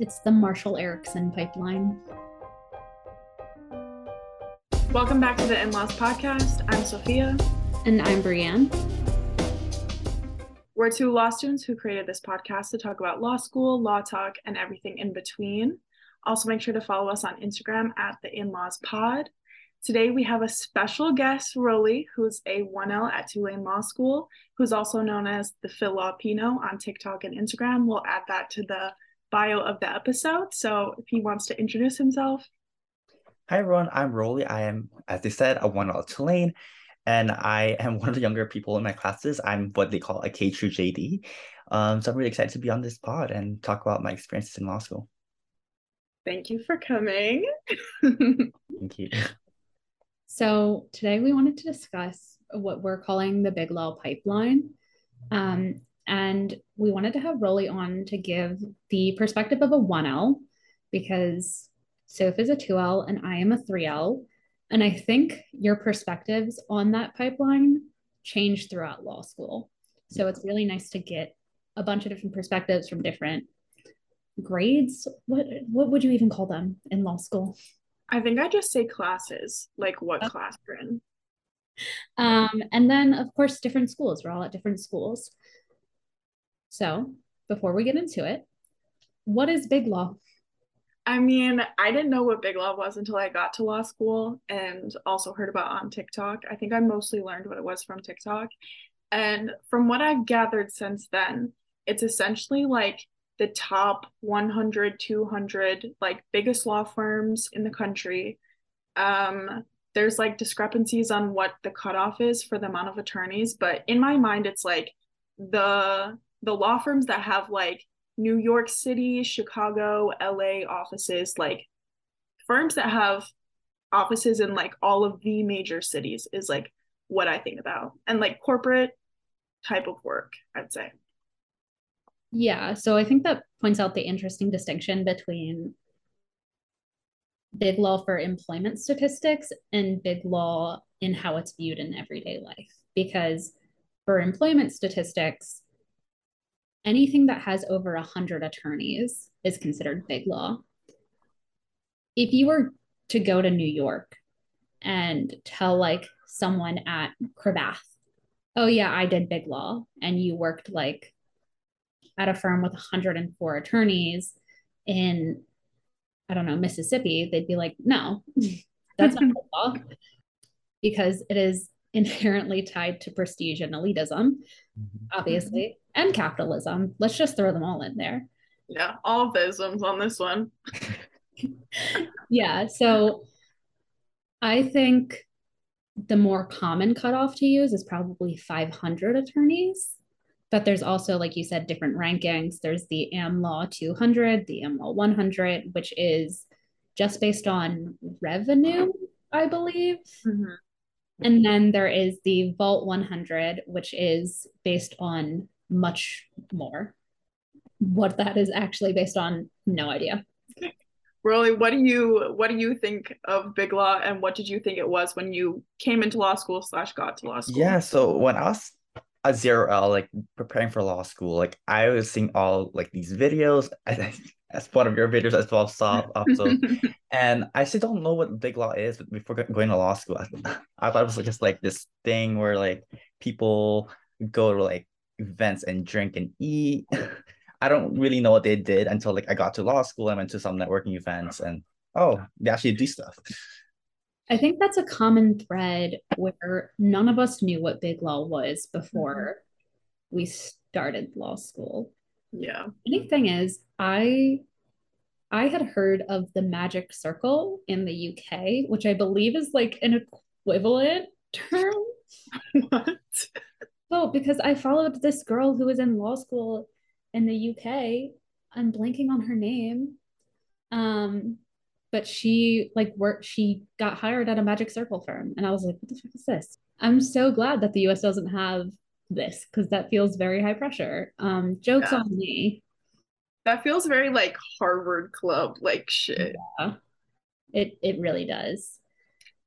It's the Marshall Eriksen pipeline. Welcome back to the In Laws Podcast. I'm Sophia. And I'm Brianne. We're two law students who created this podcast to talk about law school, law talk, and everything in between. Also, make sure to follow us on Instagram at the In Laws Pod. Today, we have a special guest, Rowlie, who's a 1L at Tulane Law School, who's also known as the Filawpino on TikTok and Instagram. We'll add that to the bio of the episode. So, if he wants to introduce himself. Hi, everyone. I'm Rowlie. I am, as they said, a 1L at Tulane and I am one of the younger people in my classes. I'm what they call a K through JD. Um, so I'm really excited to be on this pod and talk about my experiences in law school. Thank you for coming. Thank you. So today we wanted to discuss what we're calling the Big Law Pipeline. Um, and we wanted to have Rowlie on to give the perspective of a 1L because Soph is a 2L and I am a 3L. And I think your perspectives on that pipeline change throughout law school. So it's really nice to get a bunch of different perspectives from different grades. What what would you even call them in law school? I think I just say classes, like what okay. class you're in. Um, and then of course different schools. We're all at different schools. So before we get into it, what is big law? I mean, I didn't know what big law was until I got to law school and also heard about on TikTok. I think I mostly learned what it was from TikTok. And from what I've gathered since then, it's essentially like the top 100, 200 like biggest law firms in the country. Um, there's like discrepancies on what the cutoff is for the amount of attorneys, but in my mind, it's like the the law firms that have like New York City, Chicago, LA offices, like firms that have offices in like all of the major cities is like what I think about. And like corporate type of work, I'd say. Yeah, so I think that points out the interesting distinction between big law for employment statistics and big law in how it's viewed in everyday life. Because for employment statistics, anything that has over 100 attorneys is considered big law. If you were to go to New York and tell like someone at Cravath, oh yeah, I did big law, and you worked like at a firm with 104 attorneys in, I don't know, Mississippi, they'd be like, no, that's not big law because it is inherently tied to prestige and elitism, mm-hmm. obviously and capitalism. Let's just throw them all in there. Yeah, all of the isms on this one. yeah, so I think the more common cutoff to use is probably 500 attorneys. But there's also, like you said, different rankings. There's the AmLaw 200, the AmLaw 100, which is just based on revenue, I believe. Mm-hmm. And then there is the Vault 100, which is based on much more. What that is actually based on, no idea. Rowlie, what do you what do you think of Big Law, and what did you think it was when you came into law school slash got to law school? Yeah, so when I was a zero L, like preparing for law school, like I was seeing all like these videos. as one of your videos as well, saw also, and I still don't know what Big Law is before going to law school. I thought it was just like this thing where like people go to like events and drink and eat. I don't really know what they did until like I got to law school. I went to some networking events and oh, they actually do stuff. I think that's a common thread where none of us knew what big law was before mm-hmm. we started law school. Yeah. Funny thing is, I I had heard of the magic circle in the UK, which I believe is like an equivalent term. what? Oh, because I followed this girl who was in law school in the UK. I'm blanking on her name. Um, but she like worked, she got hired at a magic circle firm. And I was like, what the fuck is this? I'm so glad that the US doesn't have this because that feels very high pressure. Um, jokes yeah. on me. That feels very like Harvard Club like shit. Yeah. It it really does.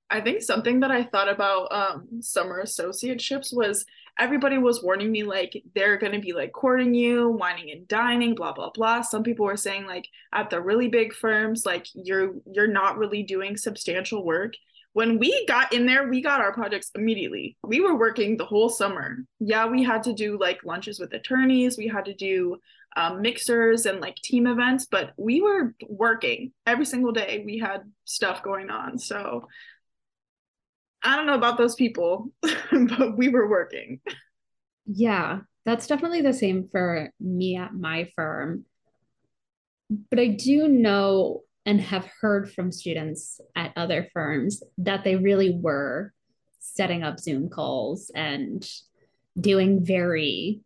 I think something that I thought about um, summer associateships was everybody was warning me like they're going to be like courting you wining and dining blah blah blah some people were saying like at the really big firms like you're you're not really doing substantial work when we got in there we got our projects immediately we were working the whole summer yeah we had to do like lunches with attorneys we had to do um, mixers and like team events but we were working every single day we had stuff going on so I don't know about those people, but we were working. Yeah, that's definitely the same for me at my firm. But I do know and have heard from students at other firms that they really were setting up Zoom calls and doing very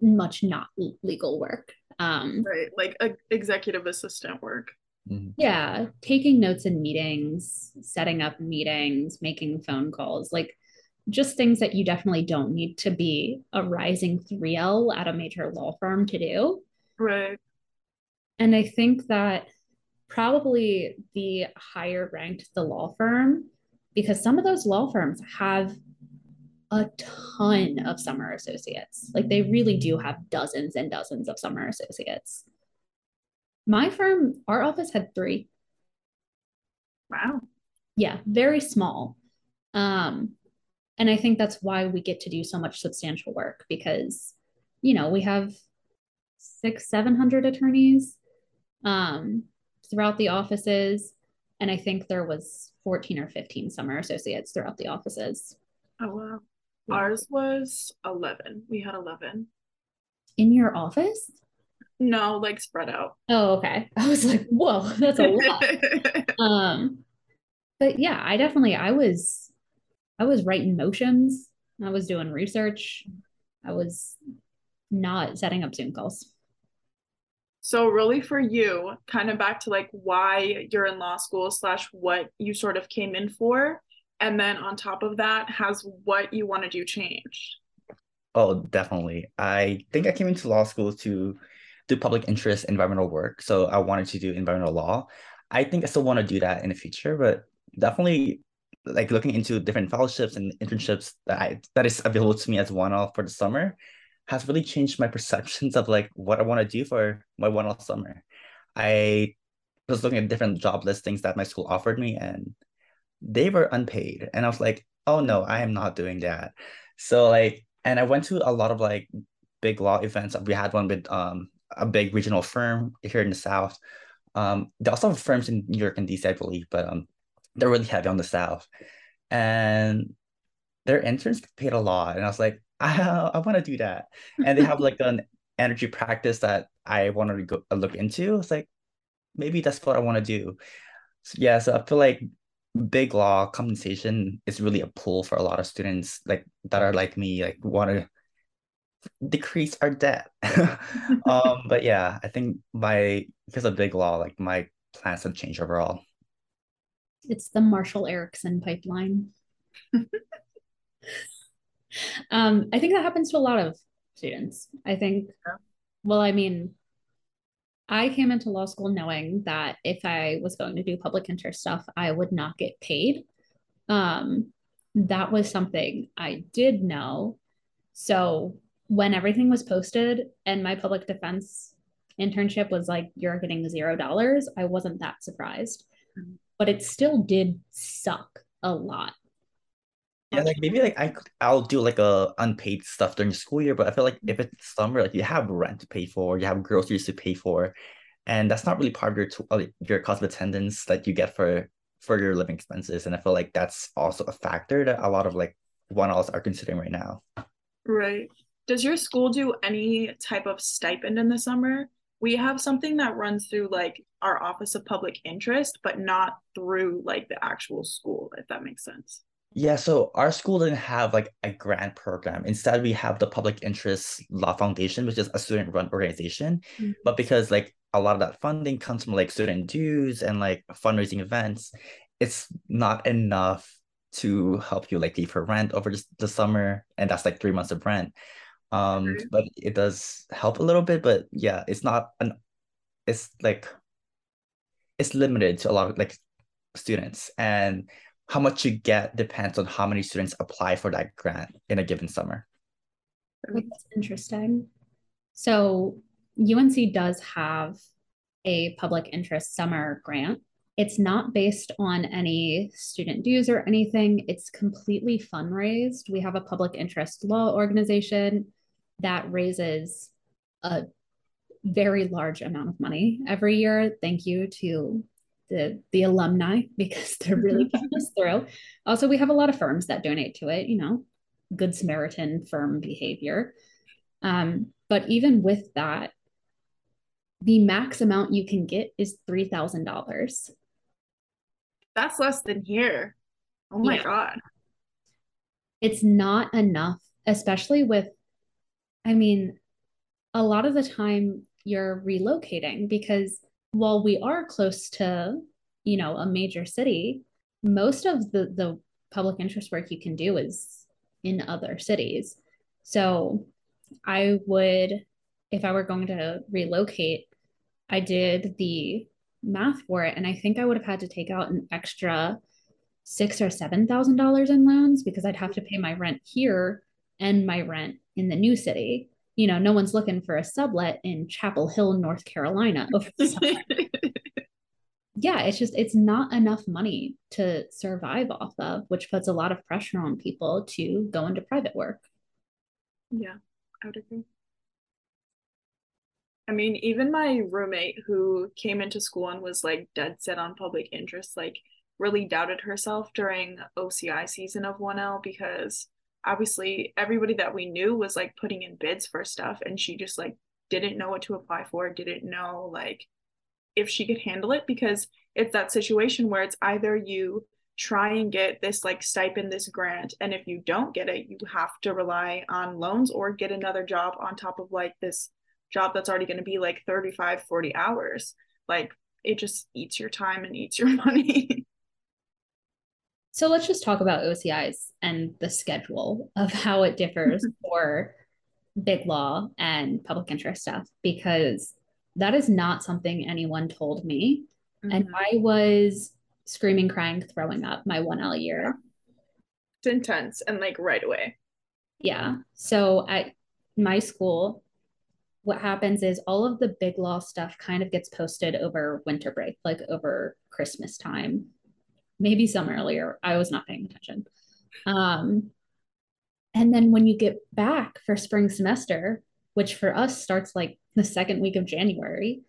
much not legal work. Um, right, like a executive assistant work. Mm-hmm. Yeah, taking notes in meetings, setting up meetings, making phone calls, like just things that you definitely don't need to be a rising 3L at a major law firm to do. Right. And I think that probably the higher ranked the law firm, because some of those law firms have a ton of summer associates. Like they really do have dozens and dozens of summer associates. My firm, our office had three. Wow. Yeah, very small. Um, and I think that's why we get to do so much substantial work because, you know, we have six, 700 attorneys um, throughout the offices. And I think there was 14 or 15 summer associates throughout the offices. Oh, wow. Ours was 11. We had 11. In your office? No, like spread out. Oh, okay. I was like, whoa, that's a lot. um, but yeah, I definitely I was I was writing motions. I was doing research. I was not setting up Zoom calls. So really for you, kind of back to like why you're in law school slash what you sort of came in for. And then on top of that, has what you want to do changed? Oh, definitely. I think I came into law school to do public interest environmental work. So I wanted to do environmental law. I think I still want to do that in the future, but definitely like looking into different fellowships and internships that I that is available to me as 1L for the summer has really changed my perceptions of like what I want to do for my 1L summer. I was looking at different job listings that my school offered me and they were unpaid. And I was like, oh no, I am not doing that. So like and I went to a lot of like big law events. We had one with um a big regional firm here in the South. Um, they also have firms in New York and DC, I believe, but um, they're really heavy on the South. And their interns paid a lot. And I was like, I, I want to do that. And they have like an energy practice that I wanted to go look into. It's like, maybe that's what I want to do. So, yeah, so I feel like big law compensation is really a pull for a lot of students like that are like me, like want to decrease our debt. um, but yeah, I think my, because of big law, like my plans have changed overall. It's the Marshall Eriksen pipeline. um, I think that happens to a lot of students. I think, well, I mean, I came into law school knowing that if I was going to do public interest stuff, I would not get paid. Um, that was something I did know. So when everything was posted and my public defense internship was like you're getting zero dollars i wasn't that surprised mm-hmm. but it still did suck a lot yeah like maybe like i i'll do like a unpaid stuff during the school year but i feel like if it's summer like you have rent to pay for you have groceries to pay for and that's not really part of your uh, your cost of attendance that you get for for your living expenses and i feel like that's also a factor that a lot of like 1Ls are considering right now right does your school do any type of stipend in the summer? We have something that runs through like our Office of Public Interest, but not through like the actual school, if that makes sense. Yeah, so our school didn't have like a grant program. Instead, we have the Public Interest Law Foundation, which is a student run organization. Mm-hmm. But because like a lot of that funding comes from like student dues and like fundraising events, it's not enough to help you like pay for rent over the, the summer. And that's like three months of rent um mm-hmm. but it does help a little bit but yeah it's not an it's like it's limited to a lot of like students and how much you get depends on how many students apply for that grant in a given summer. That's interesting. So UNC does have a public interest summer grant. It's not based on any student dues or anything. It's completely fundraised. We have a public interest law organization that raises a very large amount of money every year. Thank you to the the alumni because they're really putting us through. Also, we have a lot of firms that donate to it. You know, good Samaritan firm behavior. Um, but even with that, the max amount you can get is three thousand dollars. That's less than here. Oh my yeah. god. It's not enough, especially with. I mean, a lot of the time you're relocating because while we are close to, you know, a major city, most of the the public interest work you can do is in other cities. So I would, if I were going to relocate, I did the math for it, and I think I would have had to take out an extra six or seven thousand dollars in loans because I'd have to pay my rent here and my rent in the new city you know, no one's looking for a sublet in Chapel Hill, North Carolina over the summer. yeah, it's just it's not enough money to survive off of, which puts a lot of pressure on people to go into private work. Yeah, I would agree. I mean, even my roommate who came into school and was like dead set on public interest, like really doubted herself during OCI season of 1L because obviously everybody that we knew was like putting in bids for stuff and she just like didn't know what to apply for didn't know like if she could handle it because it's that situation where it's either you try and get this like stipend this grant and if you don't get it you have to rely on loans or get another job on top of like this job that's already going to be like 35 40 hours. Like it just eats your time and eats your money So let's just talk about OCIs and the schedule of how it differs for big law and public interest stuff because that is not something anyone told me. Mm-hmm. And I was screaming, crying, throwing up my 1L year. It's intense and like right away. Yeah. So at my school, what happens is all of the big law stuff kind of gets posted over winter break, like over Christmas time maybe some earlier. I was not paying attention. Um, and then when you get back for spring semester, which for us starts like the second week of January,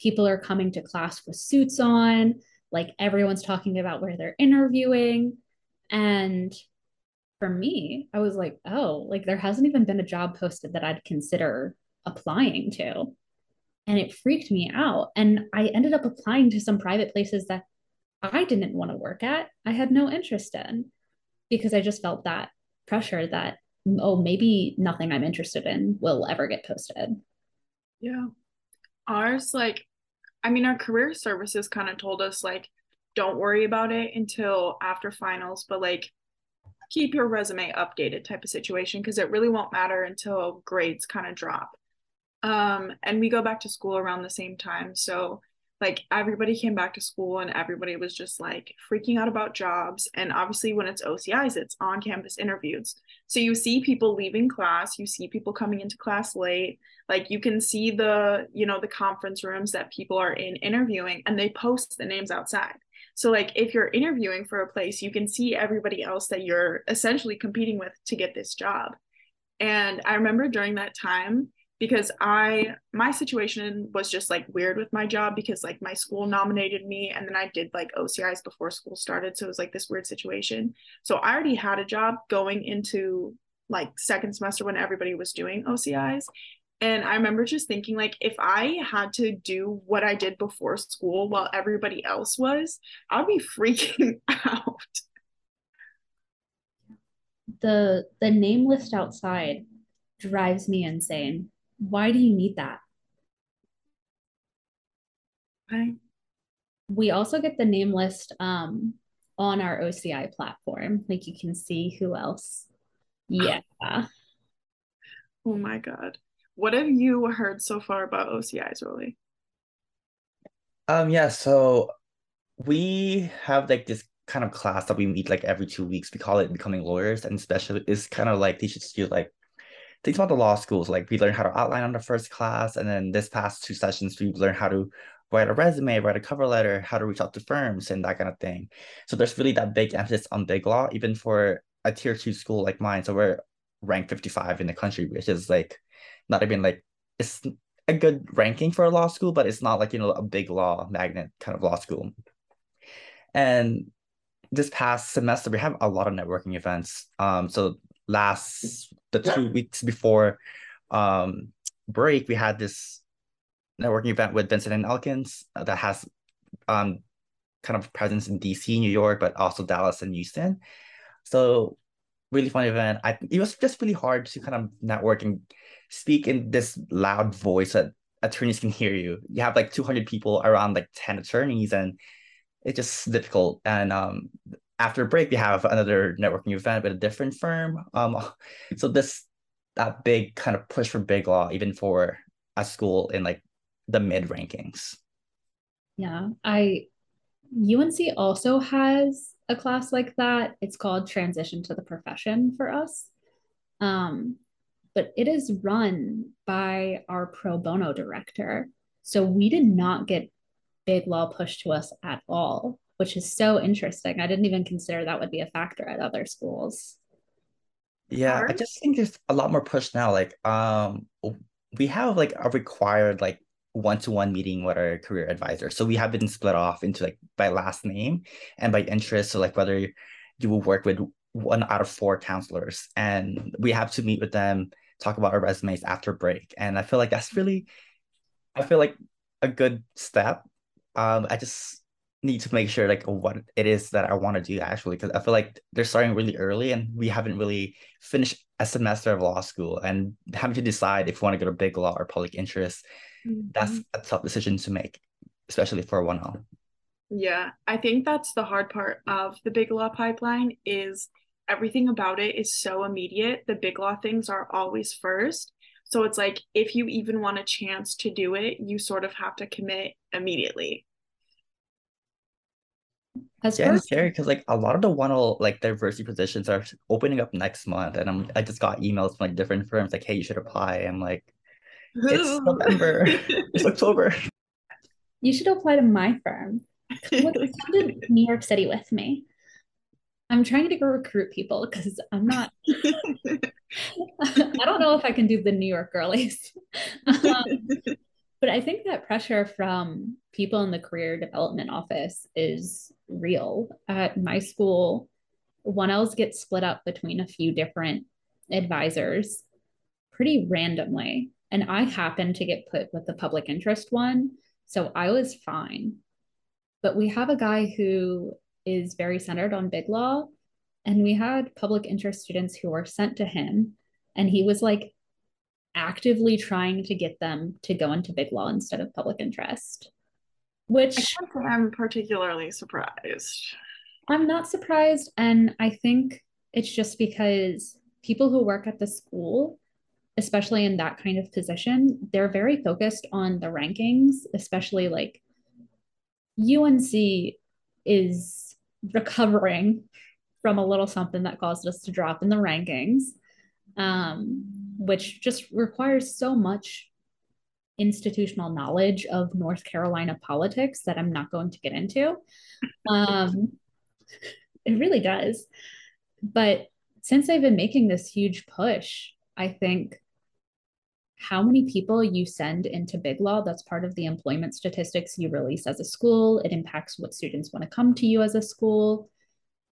people are coming to class with suits on, like everyone's talking about where they're interviewing. And for me, I was like, oh, like there hasn't even been a job posted that I'd consider applying to. And it freaked me out. And I ended up applying to some private places that I didn't want to work at, I had no interest in because I just felt that pressure that, oh, maybe nothing I'm interested in will ever get posted. Yeah. Ours, like, I mean, our career services kind of told us, like, don't worry about it until after finals, but like, keep your resume updated type of situation because it really won't matter until grades kind of drop. Um, and we go back to school around the same time. So like everybody came back to school and everybody was just like freaking out about jobs. And obviously when it's OCIs it's on campus interviews. So you see people leaving class you see people coming into class late. Like you can see the you know the conference rooms that people are in interviewing and they post the names outside. So like if you're interviewing for a place you can see everybody else that you're essentially competing with to get this job. And i remember during that time because I my situation was just like weird with my job because like my school nominated me and then I did like OCIs before school started so it was like this weird situation. So I already had a job going into like second semester when everybody was doing OCIs and I remember just thinking like if I had to do what I did before school while everybody else was, I'd be freaking out. The the name list outside drives me insane why do you need that? Okay. We also get the name list um, on our OCI platform. Like you can see who else. Yeah. Oh my God. What have you heard so far about OCIs, really? Um, yeah, so we have like this kind of class that we meet like every two weeks. We call it becoming lawyers, and especially it's kind of like teaches you like things about the law schools. Like we learn how to outline on the first class, and then this past two sessions we learn how to write a resume, write a cover letter, how to reach out to firms, and that kind of thing. So there's really that big emphasis on big law, even for a tier two school like mine. So we're ranked 55 in the country, which is like not even like it's a good ranking for a law school, but it's not like you know a big law magnet kind of law school. And this past semester we have a lot of networking events. Um, so last the two weeks before um break, we had this networking event with Vinson and Elkins uh, that has um kind of presence in DC, New York, but also Dallas and Houston. So really fun event. I it was just really hard to kind of network and speak in this loud voice that attorneys can hear you. You have like 200 people around like 10 attorneys and it's just difficult. And um after a break, we have another networking event with a different firm. Um so this that big kind of push for big law, even for a school in like the mid rankings. Yeah. I UNC also has a class like that. It's called Transition to the Profession for us. Um, but it is run by our pro bono director. So we did not get big law pushed to us at all, which is so interesting. I didn't even consider that would be a factor at other schools. Yeah, I just think there's a lot more push now. Like, um, we have like a required like one-to-one meeting with our career advisor. So we have been split off into like by last name and by interest. So like whether you will work with one out of four counselors and we have to meet with them, talk about our resumes after break. And I feel like that's really, I feel like a good step. Um, I just need to make sure like what it is that I want to do actually, because I feel like they're starting really early and we haven't really finished a semester of law school and having to decide if we want to go to big law or public interest mm-hmm. that's a tough decision to make, especially for one L. Yeah, I think that's the hard part of the big law pipeline is everything about it is so immediate. The big law things are always first. So it's like if you even want a chance to do it, you sort of have to commit immediately. As yeah, it's scary because like a lot of the one like diversity positions are opening up next month, and I'm I just got emails from like different firms like, hey, you should apply. I'm like, it's November. it's October. You should apply to my firm. Come to New York City with me. I'm trying to go recruit people because I'm not. I don't know if I can do the New York girlies. Um, but I think that pressure from people in the career development office is real. At my school, 1Ls get split up between a few different advisors pretty randomly. And I happened to get put with the public interest one. So I was fine. But we have a guy who is very centered on big law. And we had public interest students who were sent to him. And he was like actively trying to get them to go into big law instead of public interest. Which I'm particularly surprised. I'm not surprised. And I think it's just because people who work at the school especially in that kind of position, they're very focused on the rankings, especially like UNC is recovering from a little something that caused us to drop in the rankings, um, which just requires so much institutional knowledge of North Carolina politics that I'm not going to get into. Um, it really does. But since I've been making this huge push, I think how many people you send into Big Law. That's part of the employment statistics you release as a school. It impacts what students want to come to you as a school.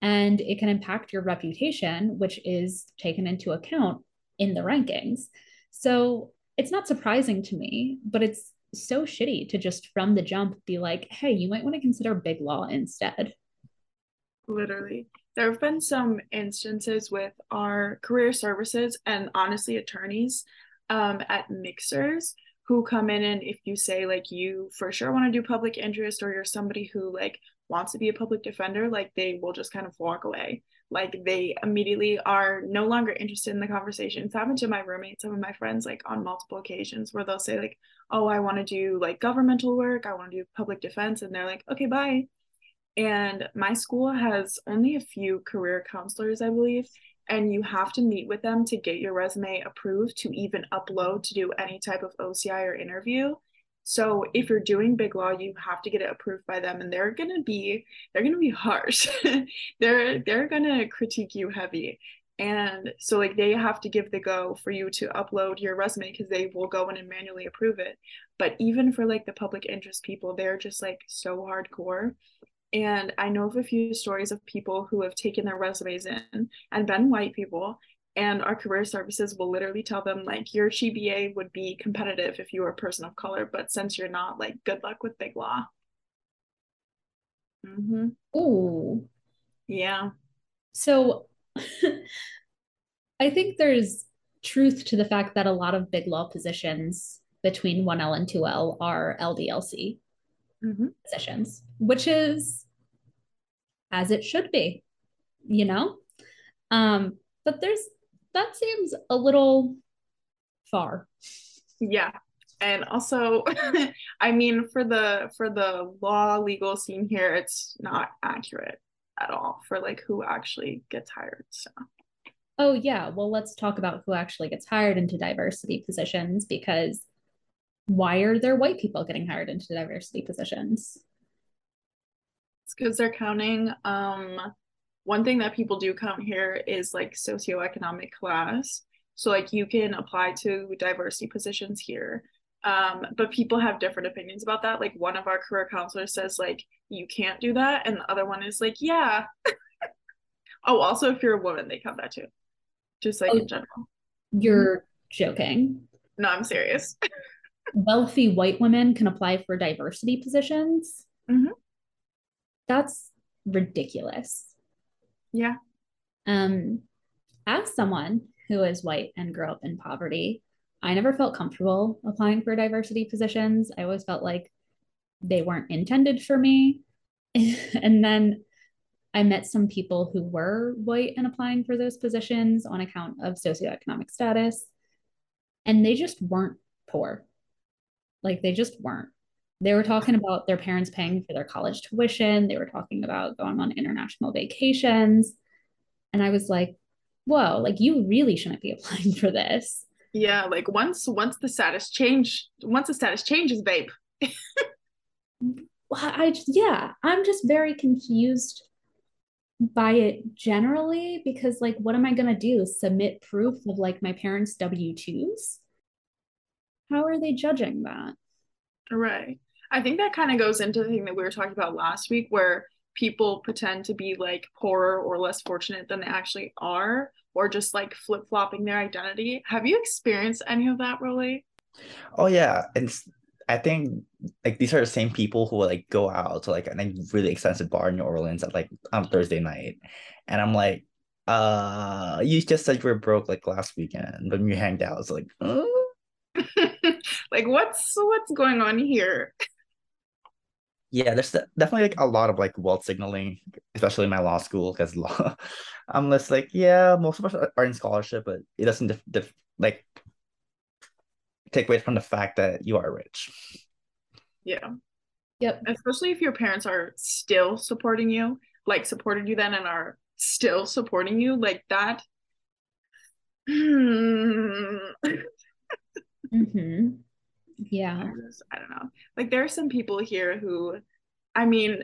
And it can impact your reputation, which is taken into account in the rankings. So it's not surprising to me, but it's so shitty to just from the jump be like, hey, you might want to consider Big Law instead. Literally. There have been some instances with our career services and honestly attorneys um, at mixers who come in and if you say like you for sure want to do public interest or you're somebody who like wants to be a public defender like they will just kind of walk away like they immediately are no longer interested in the conversation it's happened to my roommates some of my friends like on multiple occasions where they'll say like oh i want to do like governmental work i want to do public defense and they're like okay bye And my school has only a few career counselors, I believe, and you have to meet with them to get your resume approved to even upload to do any type of OCI or interview. So if you're doing big law, you have to get it approved by them and they're going to be they're going to be harsh. they're they're going to critique you heavy. And so like they have to give the go for you to upload your resume because they will go in and manually approve it. But even for like the public interest people, they're just like so hardcore. And I know of a few stories of people who have taken their resumes in and been white people. And our career services will literally tell them, like, your GPA would be competitive if you were a person of color, but since you're not, like, good luck with big law. Mm-hmm. Oh, yeah. So I think there's truth to the fact that a lot of big law positions between 1L and 2L are LDLC mm-hmm. positions, which is as it should be, you know? Um, but there's that seems a little far. Yeah. And also, I mean, for the for the law legal scene here, it's not accurate at all for like who actually gets hired. So oh yeah, well let's talk about who actually gets hired into diversity positions because why are there white people getting hired into diversity positions? It's because they're counting. Um, one thing that people do count here is like socioeconomic class. So like you can apply to diversity positions here. Um, but people have different opinions about that. Like one of our career counselors says like you can't do that, and the other one is like yeah. oh, also if you're a woman, they count that too. Just like oh, in general. You're joking. No, I'm serious. wealthy white women can apply for diversity positions. Mm-hmm. That's ridiculous. Yeah. Um, as someone who is white and grew up in poverty, I never felt comfortable applying for diversity positions. I always felt like they weren't intended for me. and then I met some people who were white and applying for those positions on account of socioeconomic status, and they just weren't poor. Like they just weren't. They were talking about their parents paying for their college tuition. They were talking about going on international vacations. And I was like, whoa, like you really shouldn't be applying for this. Yeah, like once once the status change, once the status changes, babe. Well, I just yeah, I'm just very confused by it generally because like what am I gonna do? Submit proof of like my parents' W-2s? how are they judging that? Right. I think that kind of goes into the thing that we were talking about last week where people pretend to be like poorer or less fortunate than they actually are or just like flip-flopping their identity. Have you experienced any of that, really? Oh yeah, and I think like these are the same people who will like go out to like a really expensive bar in New Orleans at like on Thursday night, and I'm like, uh, you just said you were broke like last weekend, but you hanged out. It's like, oh, like what's what's going on here yeah there's definitely like a lot of like wealth signaling especially in my law school because law i'm just like yeah most of us are in scholarship but it doesn't def- def- like take away from the fact that you are rich. Yeah. Yep. Especially if your parents are still supporting you like supported you then and are still supporting you like that Mm-hmm. Yeah. I, just, I don't know. Like there are some people here who, I mean,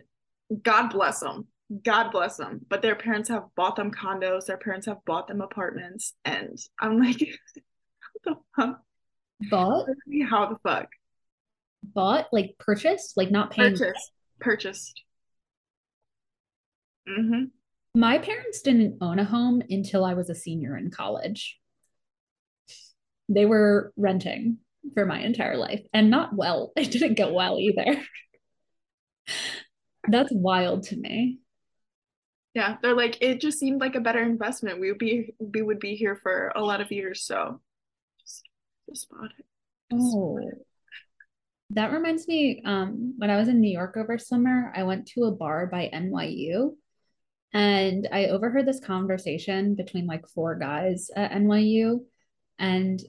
God bless them. God bless them. But their parents have bought them condos. Their parents have bought them apartments, and I'm like, how the fuck? Bought? How the fuck? Bought? Like purchased? Like not paying? Purchased. Purchased. Mm-hmm. My parents didn't own a home until I was a senior in college they were renting for my entire life and not well. It didn't go well either. That's wild to me. Yeah, they're like it just seemed like a better investment. We would be we would be here for a lot of years, so just, just bought it. oh. That reminds me, um, when I was in New York over summer, I went to a bar by NYU and I overheard this conversation between like four guys at NYU. And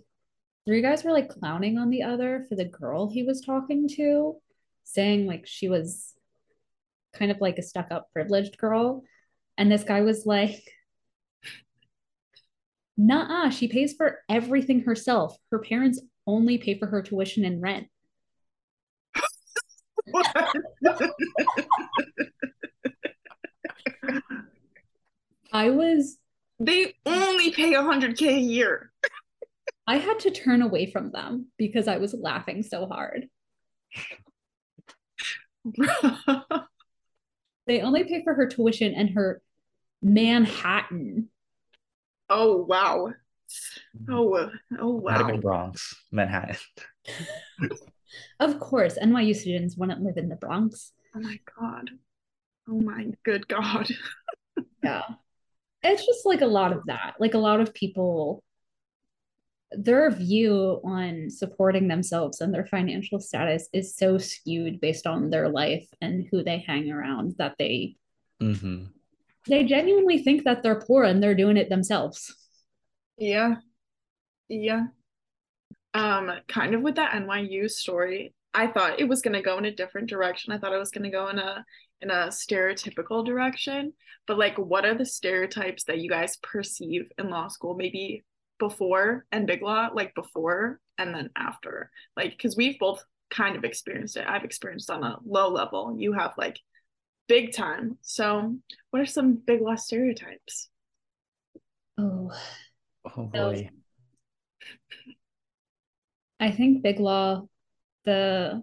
three guys were like clowning on the other for the girl he was talking to, saying like she was kind of like a stuck up privileged girl. And this guy was like, nah, she pays for everything herself. Her parents only pay for her tuition and rent. I was they only pay 100k a year. I had to turn away from them because I was laughing so hard. they only pay for her tuition and her Manhattan. Oh wow. Mm-hmm. Oh, oh wow. Not even Bronx, Manhattan. of course, NYU students wouldn't live in the Bronx. Oh my god. Oh my good god. yeah. It's just like a lot of that. Like a lot of people their view on supporting themselves and their financial status is so skewed based on their life and who they hang around that they mm-hmm. they genuinely think that they're poor and they're doing it themselves. Yeah. Yeah. Um kind of with that nyu story i thought it was going to go in a different direction. I thought it was going to go in a in a stereotypical direction. But like what are the stereotypes that you guys perceive in law school? Maybe before and Big Law, like before and then after. Like, because we've both kind of experienced it. I've experienced on a low level. You have like big time. So, what are some Big Law stereotypes? Oh, oh boy. So, I think Big Law, the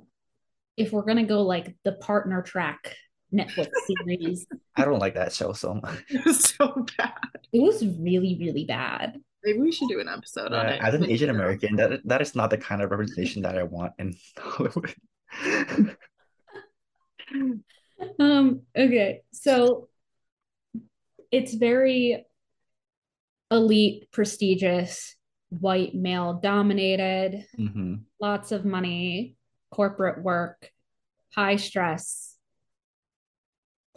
if we're gonna go like the partner track Netflix series. I don't like that show so much. It was so bad. It was really, really bad. Maybe we should do an episode on it. As an Asian American, that that is not the kind of representation that I want in Hollywood. um. Okay. So it's very elite, prestigious, white male dominated. Mm-hmm. Lots of money, corporate work, high stress.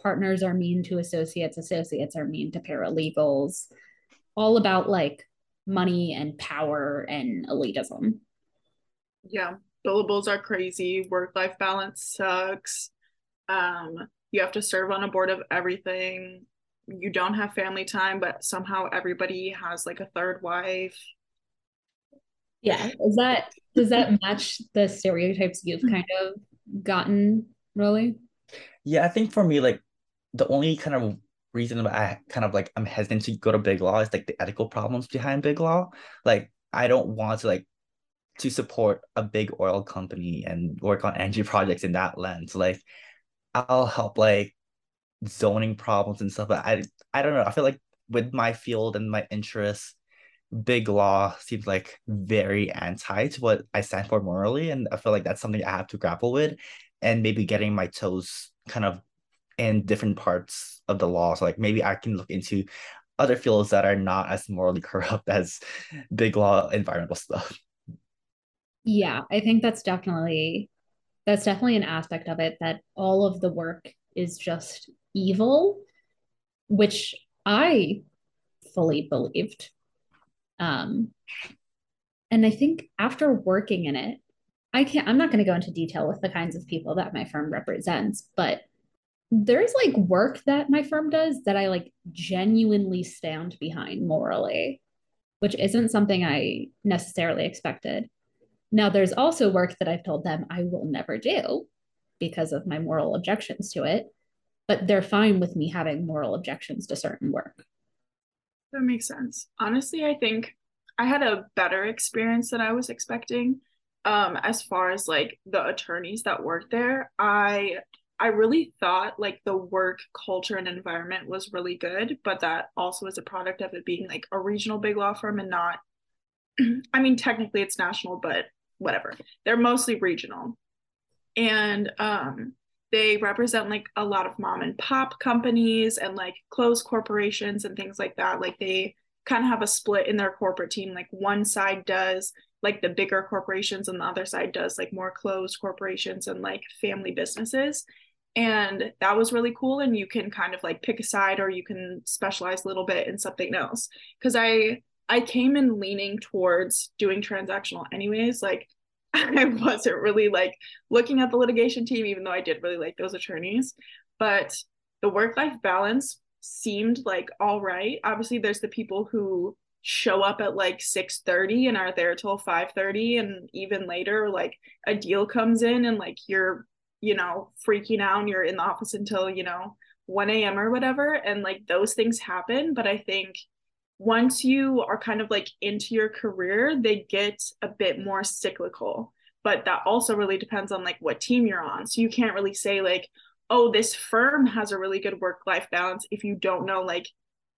Partners are mean to associates. Associates are mean to paralegals. All about like money and power and elitism. Yeah, billables are crazy. Work life balance sucks. Um, you have to serve on a board of everything. You don't have family time, but somehow everybody has like a third wife. Yeah, is that does that match the stereotypes you've kind of gotten, really? Yeah, I think for me, like the only kind of reason I kind of like I'm hesitant to go to Big Law is like the ethical problems behind Big Law. Like I don't want to like to support a big oil company and work on energy projects in that lens. Like I'll help like zoning problems and stuff, but I I don't know. I feel like with my field and my interests, big law seems like very anti to what I stand for morally. And I feel like that's something I have to grapple with and maybe getting my toes kind of in different parts of the law. So like maybe I can look into other fields that are not as morally corrupt as big law environmental stuff. Yeah, I think that's definitely that's definitely an aspect of it that all of the work is just evil, which I fully believed. Um and I think after working in it, I can't I'm not going to go into detail with the kinds of people that my firm represents, but there's like work that my firm does that I like genuinely stand behind morally, which isn't something I necessarily expected. Now, there's also work that I've told them I will never do because of my moral objections to it, but they're fine with me having moral objections to certain work. That makes sense. Honestly, I think I had a better experience than I was expecting. Um, as far as like the attorneys that work there, I I really thought like the work culture and environment was really good, but that also is a product of it being like a regional big law firm and not, I mean, technically it's national, but whatever. They're mostly regional. And um, they represent like a lot of mom and pop companies and like closed corporations and things like that. Like they kind of have a split in their corporate team. Like one side does like the bigger corporations and the other side does like more closed corporations and like family businesses and that was really cool and you can kind of like pick a side or you can specialize a little bit in something else because i i came in leaning towards doing transactional anyways like i wasn't really like looking at the litigation team even though i did really like those attorneys but the work life balance seemed like all right. Obviously, there's the people who show up at like 6:30 and are there till 5:30 and even later like a deal comes in and like you're you know freaking out and you're in the office until you know 1 a.m. or whatever and like those things happen but I think once you are kind of like into your career they get a bit more cyclical but that also really depends on like what team you're on so you can't really say like oh this firm has a really good work life balance if you don't know like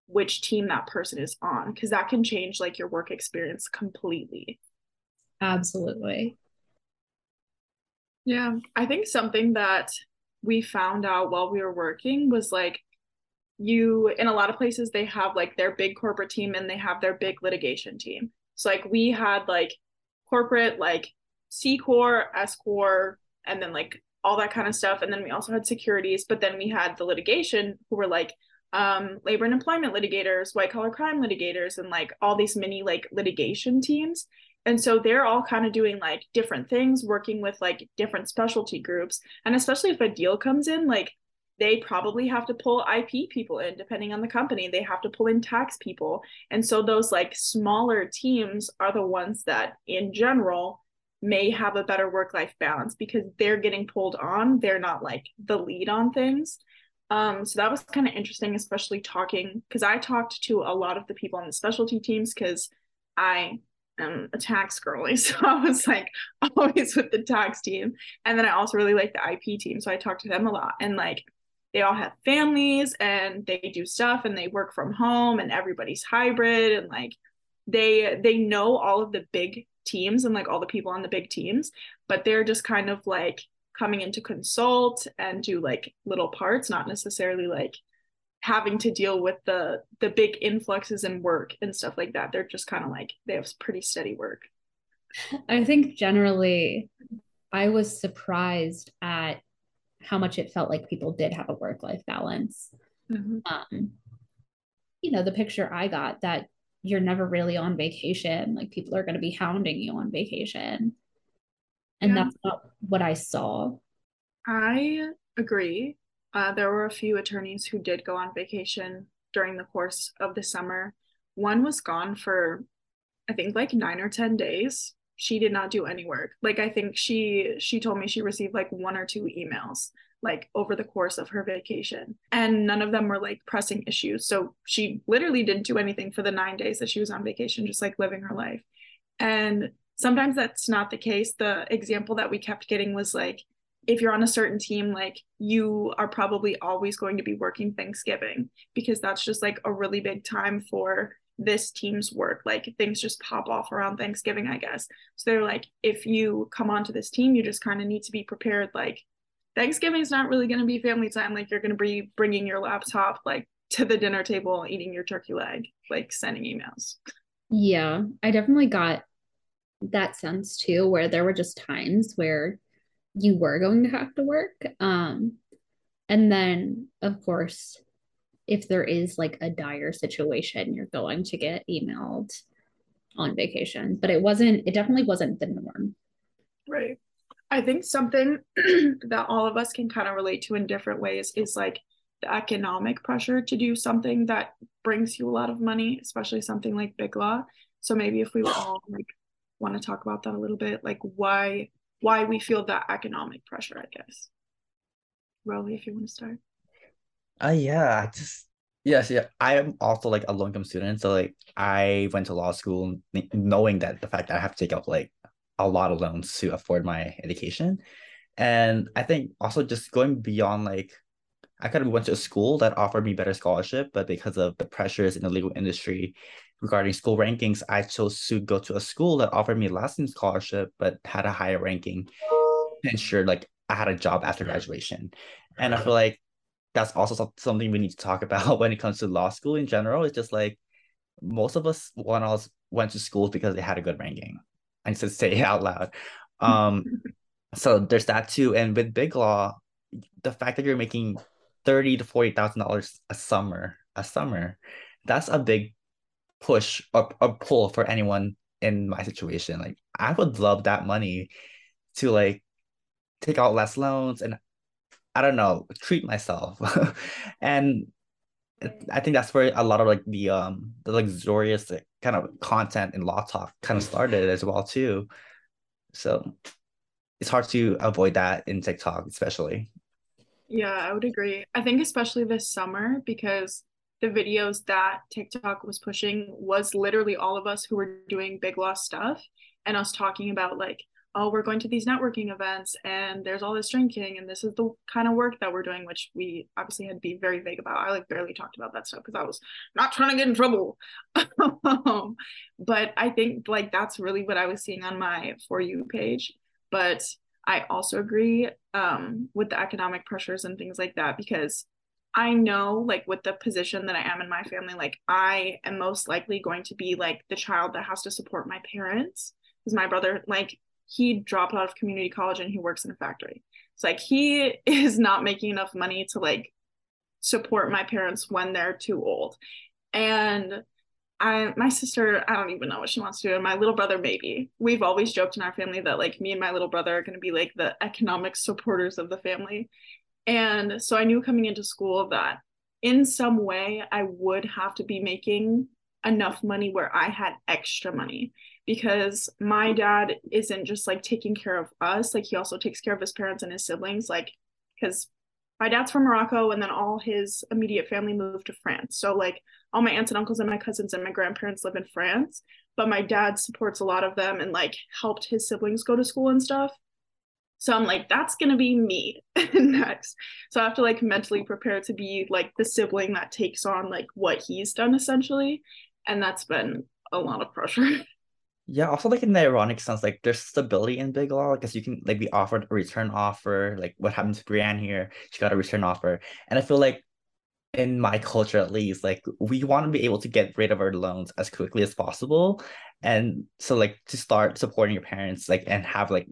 which team that person is on because that can change like your work experience completely. Absolutely. Yeah, I think something that we found out while we were working was like you in a lot of places they have like their big corporate team and they have their big litigation team. So like we had like corporate like C Corp, S Corp, and then like all that kind of stuff. And then we also had securities, but then we had the litigation who were like um, labor and employment litigators, white collar crime litigators, and like all these mini like litigation teams. And so they're all kind of doing like different things, working with like different specialty groups. And especially if a deal comes in, like they probably have to pull IP people in, depending on the company. They have to pull in tax people. And so those like smaller teams are the ones that, in general, may have a better work life balance because they're getting pulled on. They're not like the lead on things. Um, so that was kind of interesting, especially talking because I talked to a lot of the people on the specialty teams because I am a tax girly. So I was like always with the tax team. And then I also really like the IP team. So I talked to them a lot. And like they all have families and they do stuff and they work from home and everybody's hybrid and like they they know all of the big teams and like all the people on the big teams, but they're just kind of like coming in to consult and do like little parts, not necessarily like having to deal with the the big influxes in work and stuff like that. They're just kind of like they have pretty steady work. I think generally I was surprised at how much it felt like people did have a work life balance. Mm-hmm. Um, you know, the picture I got that you're never really on vacation, like people are going to be hounding you on vacation and yeah. that's not what I saw. I agree. Uh, there were a few attorneys who did go on vacation during the course of the summer. One was gone for, I think, like nine or ten days. She did not do any work. Like I think she she told me she received like one or two emails like over the course of her vacation and none of them were like pressing issues so she literally didn't do anything for the 9 days that she was on vacation just like living her life and sometimes that's not the case the example that we kept getting was like if you're on a certain team like you are probably always going to be working thanksgiving because that's just like a really big time for this team's work. Like things just pop off around thanksgiving i guess. So they're like if you come onto this team you just kind of need to be prepared like thanksgiving is not really going to be family time. Like you're going to be bringing your laptop like to the dinner table eating your turkey leg like sending emails. Yeah i definitely got that sense too, where there were just times where you were going to have to work. Um, and then, of course, if there is like a dire situation, you're going to get emailed on vacation. But it wasn't, it definitely wasn't the norm. Right. I think something that all of us can kind of relate to in different ways is like the economic pressure to do something that brings you a lot of money, especially something like Big Law. So maybe if we all like want to talk about that a little bit like why why we feel that economic pressure i guess. Rowlie, if you want to start. Uh yeah i just yes yeah i am also like a low income student so like i went to law school knowing that the fact that i have to take out like a lot of loans to afford my education. And i think also just going beyond like I could have went to a school that offered me better scholarship, but because of the pressures in the legal industry regarding school rankings, I chose to go to a school that offered me less than scholarship, but had a higher ranking to ensure like I had a job after graduation. And I feel like that's also something we need to talk about when it comes to law school in general. It's just like most of us one of us went to school because they had a good ranking. I need to say it out loud. Um, so there's that too. And with big law, the fact that you're making thirty to forty thousand dollars a summer, a summer, that's a big push or a pull for anyone in my situation. Like I would love that money to like take out less loans and I don't know, treat myself. and I think that's where a lot of like the um the luxurious kind of content in LawTok kind of started as well too. So it's hard to avoid that in TikTok, especially. Yeah, I would agree. I think especially this summer because the videos that TikTok was pushing was literally all of us who were doing big law stuff and us talking about like oh, we're going to these networking events and there's all this drinking and this is the kind of work that we're doing, which we obviously had to be very vague about. I like barely talked about that stuff because I was not trying to get in trouble. but I think like that's really what I was seeing on my For You page. But I also agree um, with the economic pressures and things like that because I know, like, with the position that I am in my family, like, I am most likely going to be like the child that has to support my parents because my brother, like, he dropped out of community college and he works in a factory. It's like he is not making enough money to like support my parents when they're too old. And I my sister, I don't even know what she wants to do. And my little brother, maybe. We've always joked in our family that like me and my little brother are gonna be like the economic supporters of the family. And so I knew coming into school that in some way I would have to be making enough money where I had extra money because my dad isn't just like taking care of us, like he also takes care of his parents and his siblings, like because my dad's from Morocco and then all his immediate family moved to France. So like all my aunts and uncles and my cousins and my grandparents live in France, but my dad supports a lot of them and like helped his siblings go to school and stuff. So I'm like, that's gonna be me next. So I have to like mentally prepare to be like the sibling that takes on like what he's done essentially and that's been a lot of pressure. Yeah, also like in the ironic sense, like there's stability in Big Law because you can like be offered a return offer. Like what happened to Brianne here, she got a return offer, and I feel like in my culture at least, like we want to be able to get rid of our loans as quickly as possible, and so like to start supporting your parents, like and have like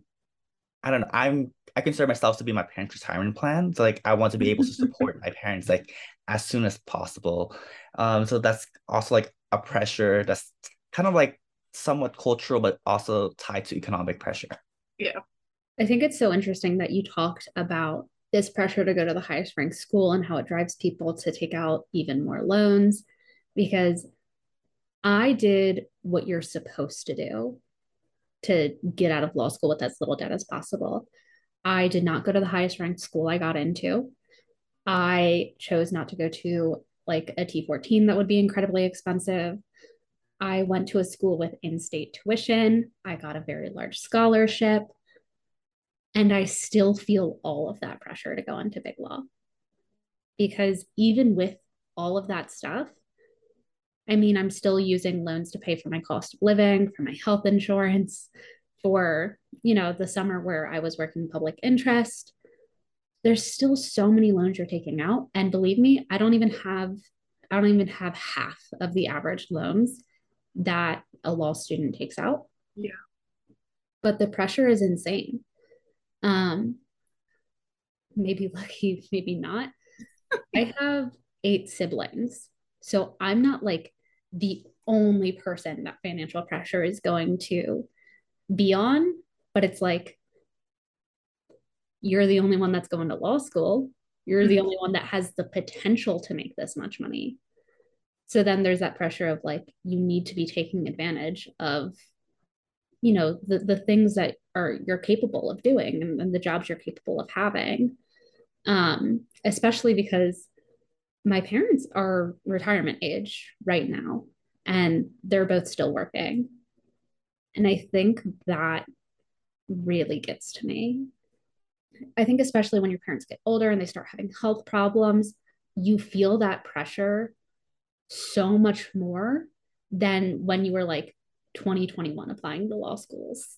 I don't know, I'm I consider myself to be my parents' retirement plan. So like I want to be able to support my parents like as soon as possible. Um, so that's also like a pressure that's kind of like somewhat cultural, but also tied to economic pressure. Yeah. I think it's so interesting that you talked about this pressure to go to the highest ranked school and how it drives people to take out even more loans because I did what you're supposed to do to get out of law school with as little debt as possible. I did not go to the highest ranked school I got into. I chose not to go to like a T14 that would be incredibly expensive. I went to a school with in state tuition. I got a very large scholarship. And I still feel all of that pressure to go into big law. Because even with all of that stuff, I mean, I'm still using loans to pay for my cost of living, for my health insurance, for, you know, the summer where I was working public interest. There's still so many loans you're taking out. And believe me, I don't even have I don't even have half of the average loans that a law student takes out. Yeah. But the pressure is insane. Um, maybe lucky, maybe not. I have eight siblings. So I'm not like the only person that financial pressure is going to be on, but it's like you're the only one that's going to law school. You're the mm-hmm. only one that has the potential to make this much money so then there's that pressure of like you need to be taking advantage of you know the, the things that are you're capable of doing and, and the jobs you're capable of having um, especially because my parents are retirement age right now and they're both still working and i think that really gets to me i think especially when your parents get older and they start having health problems you feel that pressure so much more than when you were like 2021 applying to law schools.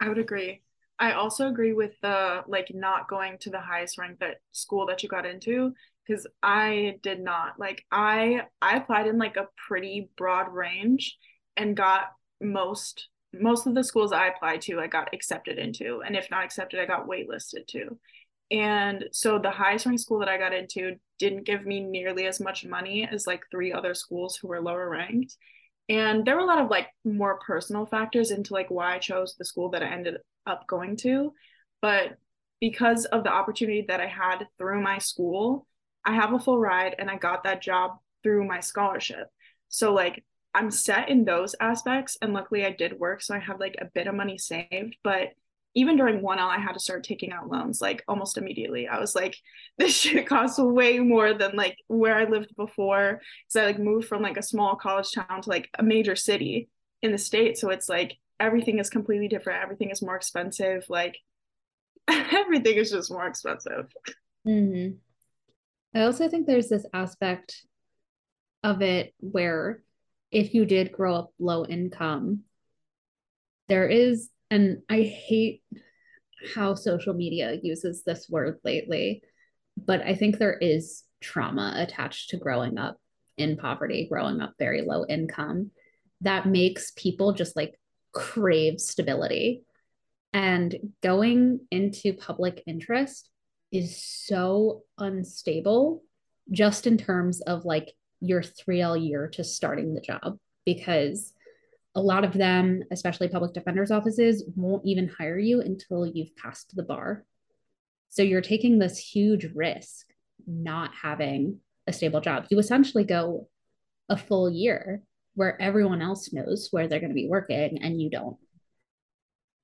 I would agree. I also agree with the like not going to the highest rank that school that you got into because I did not. Like I I applied in like a pretty broad range and got most most of the schools I applied to I got accepted into and if not accepted I got waitlisted to. And so the highest ranked school that I got into didn't give me nearly as much money as like three other schools who were lower ranked. And there were a lot of like more personal factors into like why I chose the school that I ended up going to. But because of the opportunity that I had through my school, I have a full ride and I got that job through my scholarship. So like I'm set in those aspects and luckily I did work so I have like a bit of money saved, but even during 1L I had to start taking out loans like almost immediately. I was like this shit costs way more than like where I lived before cuz I like moved from like a small college town to like a major city in the state so it's like everything is completely different. Everything is more expensive like everything is just more expensive. Mm-hmm. I also think there's this aspect of it where if you did grow up low income, there is, and I hate how social media uses this word lately, but I think there is trauma attached to growing up in poverty, growing up very low income that makes people just like crave stability. And going into public interest is so unstable just in terms of like your 3L year to starting the job because a lot of them, especially public defender's offices, won't even hire you until you've passed the bar. So you're taking this huge risk not having a stable job. You essentially go a full year where everyone else knows where they're going to be working and you don't.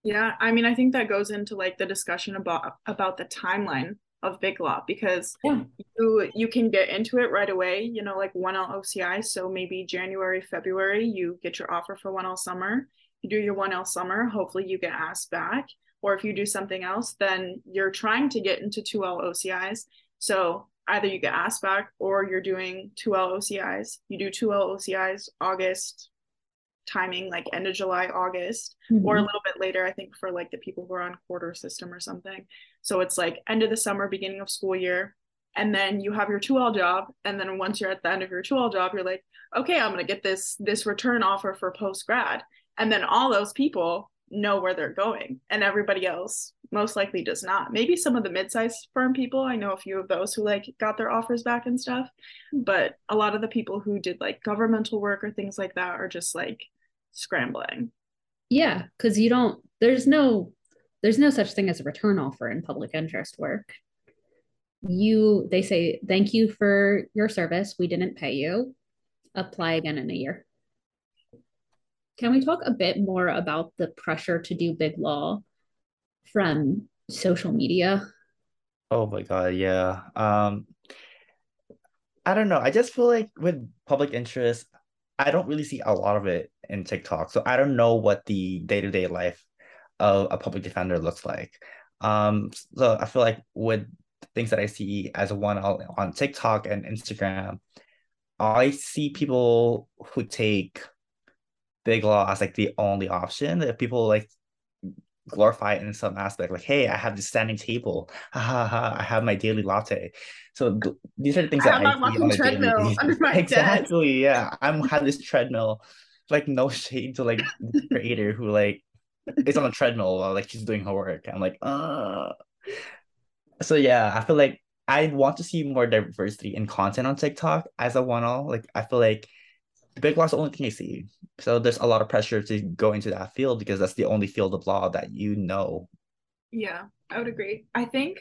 Yeah, I mean, I think that goes into like the discussion about about the timeline of Big Law because yeah. you you can get into it right away, you know, like 1L OCI. So maybe January, February, you get your offer for 1L summer. You do your 1L summer, hopefully you get asked back. Or if you do something else, then you're trying to get into 2L OCIs. So either you get asked back or you're doing 2L OCIs. You do 2L OCIs August, timing like end of July, August, mm-hmm. or a little bit later, I think for like the people who are on quarter system or something. So it's like end of the summer, beginning of school year. And then you have your 2L job. And then once you're at the end of your 2L job, you're like, okay, I'm gonna get this this return offer for post grad. And then all those people know where they're going and everybody else most likely does not maybe some of the mid-sized firm people i know a few of those who like got their offers back and stuff but a lot of the people who did like governmental work or things like that are just like scrambling. Yeah, because you don't there's no there's no such thing as a return offer in public interest work. You they say thank you for your service. We didn't pay you. Apply again in a year. Can we talk a bit more about the pressure to do big law from social media? Oh my god, yeah. Um I don't know. I just feel like with public interest, I don't really see a lot of it in TikTok. So I don't know what the day-to-day life of a public defender looks like. Um, so I feel like with things that I see as one on TikTok and Instagram, I see people who take big law as like the only option. If people like glorify it in some aspect, like, hey, I have this standing table. Ha ha ha, I have my daily latte. So th- these are the things I that I see on a treadmill under my Exactly. Desk. Yeah. I'm have this treadmill. Like no shade to like the creator who like is on a treadmill while like she's doing her work. I'm like, uh so yeah, I feel like I want to see more diversity in content on TikTok as a 1L. Like I feel like big law is the only thing I see. So there's a lot of pressure to go into that field because that's the only field of law that you know. Yeah, I would agree. I think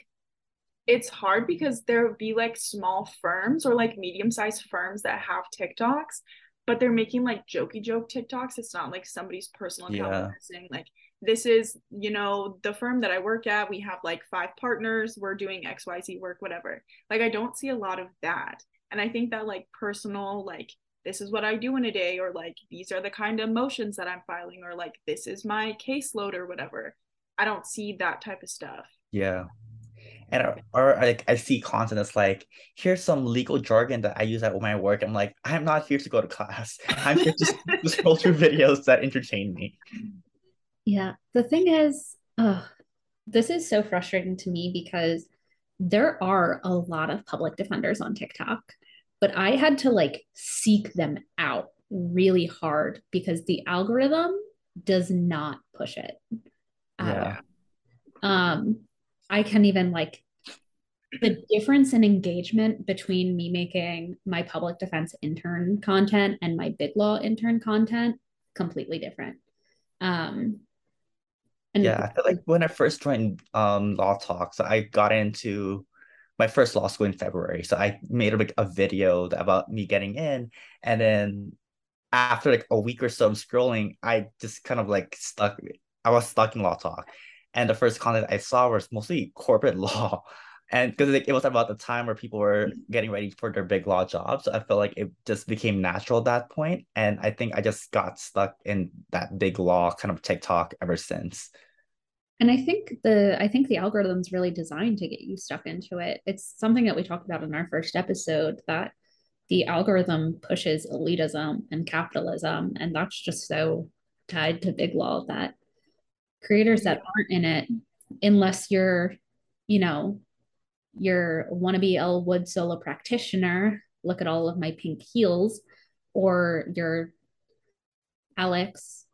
it's hard because there would be like small firms or like medium-sized firms that have TikToks, but they're making like jokey joke TikToks. It's not like somebody's personal account yeah. saying like this is, you know, the firm that I work at. We have like five partners. We're doing XYZ work, whatever. Like I don't see a lot of that. And I think that like personal, like this is what I do in a day, or like these are the kind of motions that I'm filing, or like this is my caseload or whatever. I don't see that type of stuff. Yeah. And or, or like I see content that's like, here's some legal jargon that I use at my work. I'm like, I'm not here to go to class. I'm here to, to scroll through videos that entertain me. Yeah. The thing is, uh, this is so frustrating to me because there are a lot of public defenders on TikTok but I had to like seek them out really hard because the algorithm does not push it. Yeah. Um, I can even like the difference in engagement between me making my public defense intern content and my big law intern content completely different. Um, And Yeah, I feel like when I first joined um LawToks, I got into my first law school in February. So I made like a video about me getting in, and then after like a week or so of scrolling, I just kind of like stuck. I was stuck in LawTok, and the first content I saw was mostly corporate law, and because like, it was about the time where people were mm. getting ready for their big law jobs, so I felt like it just became natural at that point, and I think I just got stuck in that big law kind of TikTok ever since. And I think the I think the algorithm's really designed to get you stuck into it. It's something that we talked about in our first episode that the algorithm pushes elitism and capitalism, and that's just so tied to big law that creators that aren't in it, unless you're, you know, you're wannabe Elle Wood solo practitioner, look at all of my pink heels, or you're Alex.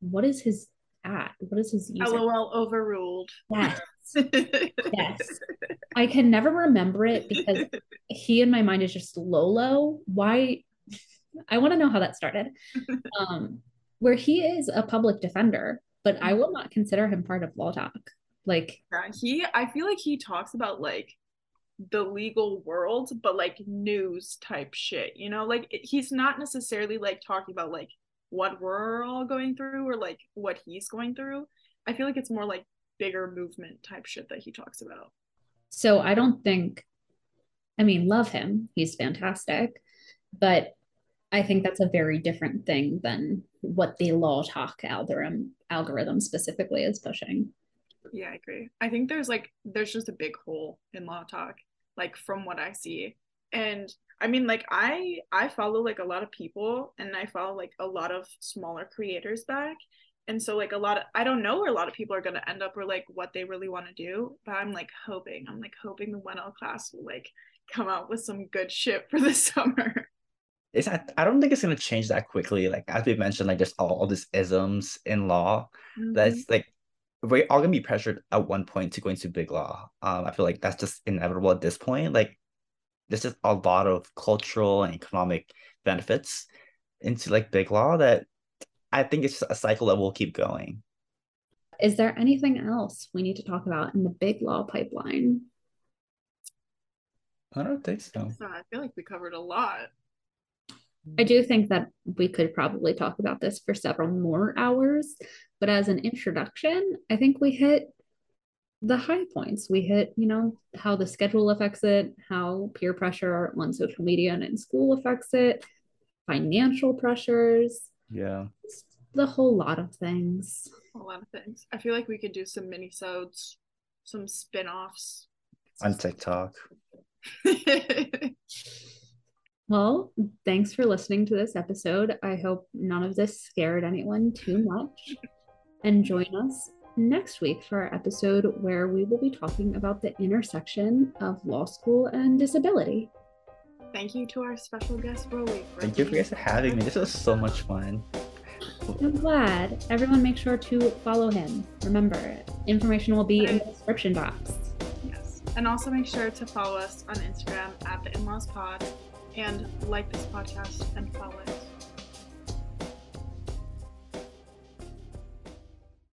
What is his at? What is his user? LOL overruled. Yes. yes. I can never remember it because he in my mind is just Lolo. Why? I want to know how that started. Um, where he is a public defender, but I will not consider him part of LawTok. Like, Yeah, he I feel like he talks about like the legal world, but like news type shit, you know? Like he's not necessarily like talking about like what we're all going through or like what he's going through. I feel like it's more like bigger movement type shit that he talks about. so I don't think, I mean, love him. He's fantastic. But I think that's a very different thing than what the LawTok algorithm algorithm specifically is pushing. Yeah, I agree. I think there's like there's just a big hole in LawTok, like from what I see. And I mean like I I follow like a lot of people and I follow like a lot of smaller creators back. And so like a lot of I don't know where a lot of people are gonna end up or like what they really want to do, but I'm like hoping, I'm like hoping the 1L class will like come out with some good shit for this summer. It's I, I don't think it's gonna change that quickly. Like as we mentioned, like there's all, all these isms in law Mhm. that's like we're all gonna be pressured at one point to go into big law. Um, I feel like that's just inevitable at this point. Like there's just a lot of cultural and economic benefits into like big law that I think it's just a cycle that will keep going. Is there anything else we need to talk about in the big law pipeline? I don't think so. So I feel like we covered a lot. I do think that we could probably talk about this for several more hours, but as an introduction, I think we hit the high points. We hit, you know, how the schedule affects it, how peer pressure on social media and in school affects it, financial pressures, Yeah. the whole lot of things. A lot of things. I feel like we could do some mini-sodes, some spin-offs. On TikTok. Well, thanks for listening to this episode. I hope none of this scared anyone too much. And join us next week for our episode where we will be talking about the intersection of law school and disability. Thank you to our special guest, Rowlie. for Thank you for guys for having me. This was so much fun. I'm glad. Everyone make sure to follow him. Remember, information will be in the description box. Yes. And also make sure to follow us on Instagram at the In-Laws Pod and like this podcast and follow it.